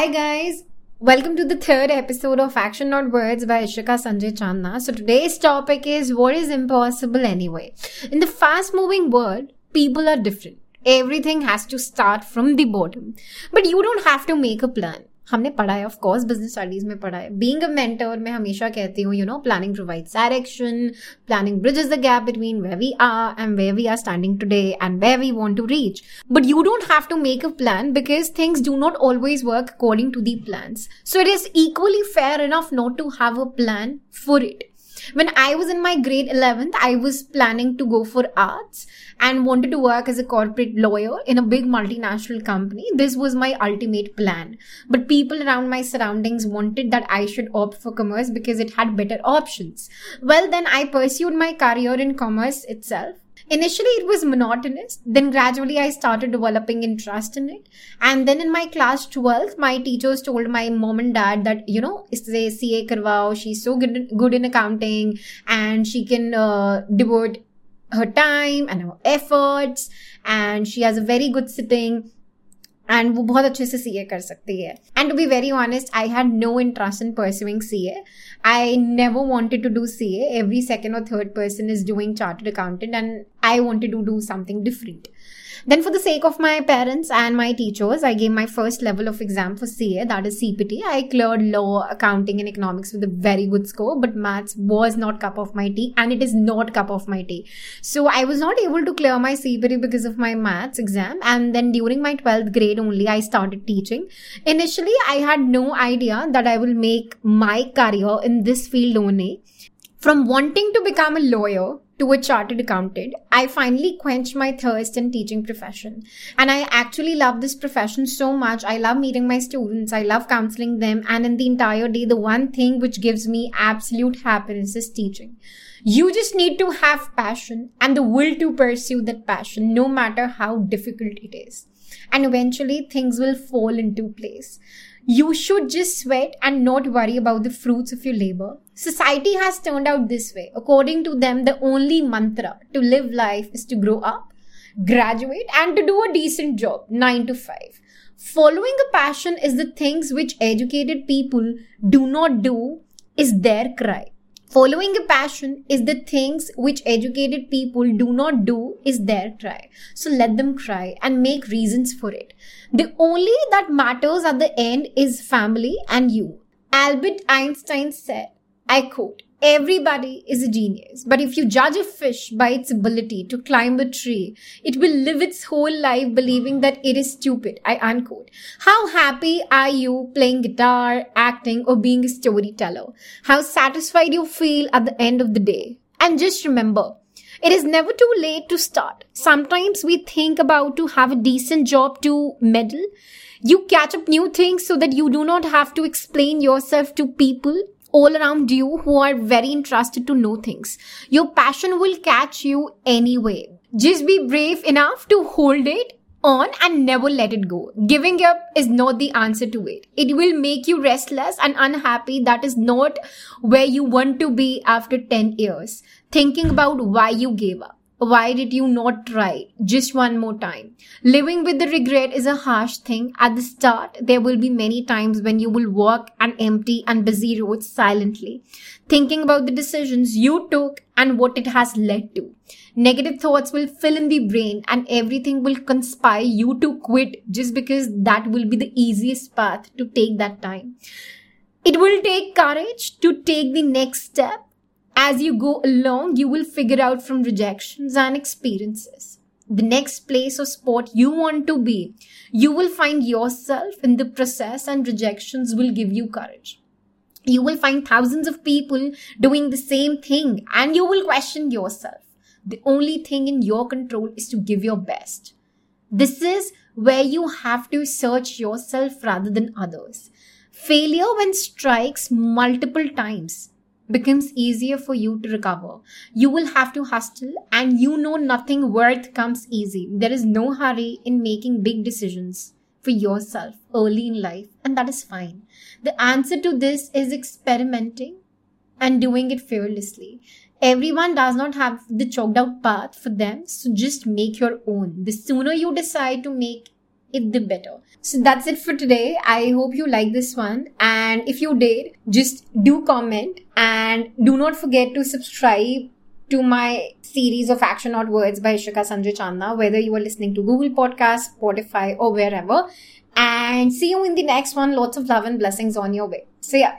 Hi, guys. Welcome to the third episode of Action Not Words by Ishika Sanjay Chandna. So, today's topic is what is impossible anyway? In the fast moving world, people are different. Everything has to start from the bottom. But you don't have to make a plan. हमने पढ़ा है of course business studies में पढ़ा है being a mentor मैं हमेशा कहती हूँ you know planning provides direction planning is the gap between way we are and way we are standing today and way we want to reach but you don't have to make a plan because things do not always work according to the plans so it is equally fair enough not to have a plan for it when I was in my grade 11th, I was planning to go for arts and wanted to work as a corporate lawyer in a big multinational company. This was my ultimate plan. But people around my surroundings wanted that I should opt for commerce because it had better options. Well, then I pursued my career in commerce itself Initially, it was monotonous. Then gradually, I started developing interest in it. And then in my class 12th, my teachers told my mom and dad that, you know, say CA karwao. She's so good, good in accounting and she can uh, devote her time and her efforts. And she has a very good sitting and वो बहुत अच्छे से C A कर सकती है. And to be very honest I had no interest in pursuing C A I never wanted to do C every second और third person is doing chartered accountant and I wanted to do something different Then, for the sake of my parents and my teachers, I gave my first level of exam for CA, that is CPT. I cleared law, accounting, and economics with a very good score, but maths was not cup of my tea, and it is not cup of my tea. So I was not able to clear my CPT because of my maths exam. And then during my 12th grade only, I started teaching. Initially, I had no idea that I will make my career in this field only. From wanting to become a lawyer to a chartered accountant, I finally quenched my thirst in teaching profession. And I actually love this profession so much. I love meeting my students. I love counseling them. And in the entire day, the one thing which gives me absolute happiness is teaching. You just need to have passion and the will to pursue that passion, no matter how difficult it is. And eventually things will fall into place. You should just sweat and not worry about the fruits of your labor. Society has turned out this way. According to them, the only mantra to live life is to grow up, graduate, and to do a decent job, 9 to 5. Following a passion is the things which educated people do not do, is their cry. Following a passion is the things which educated people do not do is their cry. So let them cry and make reasons for it. The only that matters at the end is family and you. Albert Einstein said, I quote, Everybody is a genius, but if you judge a fish by its ability to climb a tree, it will live its whole life believing that it is stupid. I unquote. How happy are you playing guitar, acting, or being a storyteller? How satisfied you feel at the end of the day? And just remember, it is never too late to start. Sometimes we think about to have a decent job to meddle. You catch up new things so that you do not have to explain yourself to people all around you who are very interested to know things. Your passion will catch you anyway. Just be brave enough to hold it on and never let it go. Giving up is not the answer to it. It will make you restless and unhappy. That is not where you want to be after 10 years. Thinking about why you gave up. Why did you not try just one more time? Living with the regret is a harsh thing. At the start, there will be many times when you will walk an empty and busy road silently, thinking about the decisions you took and what it has led to. Negative thoughts will fill in the brain and everything will conspire you to quit just because that will be the easiest path to take that time. It will take courage to take the next step as you go along, you will figure out from rejections and experiences the next place or spot you want to be. You will find yourself in the process, and rejections will give you courage. You will find thousands of people doing the same thing, and you will question yourself. The only thing in your control is to give your best. This is where you have to search yourself rather than others. Failure, when strikes multiple times, becomes easier for you to recover. You will have to hustle, and you know nothing worth comes easy. There is no hurry in making big decisions for yourself early in life, and that is fine. The answer to this is experimenting and doing it fearlessly. Everyone does not have the chalked out path for them, so just make your own. The sooner you decide to make it the better. So that's it for today. I hope you like this one. And if you did, just do comment and do not forget to subscribe to my series of Action Not Words by Ishika Sanjay Chandna, whether you are listening to Google Podcasts, Spotify, or wherever. And see you in the next one. Lots of love and blessings on your way. See ya.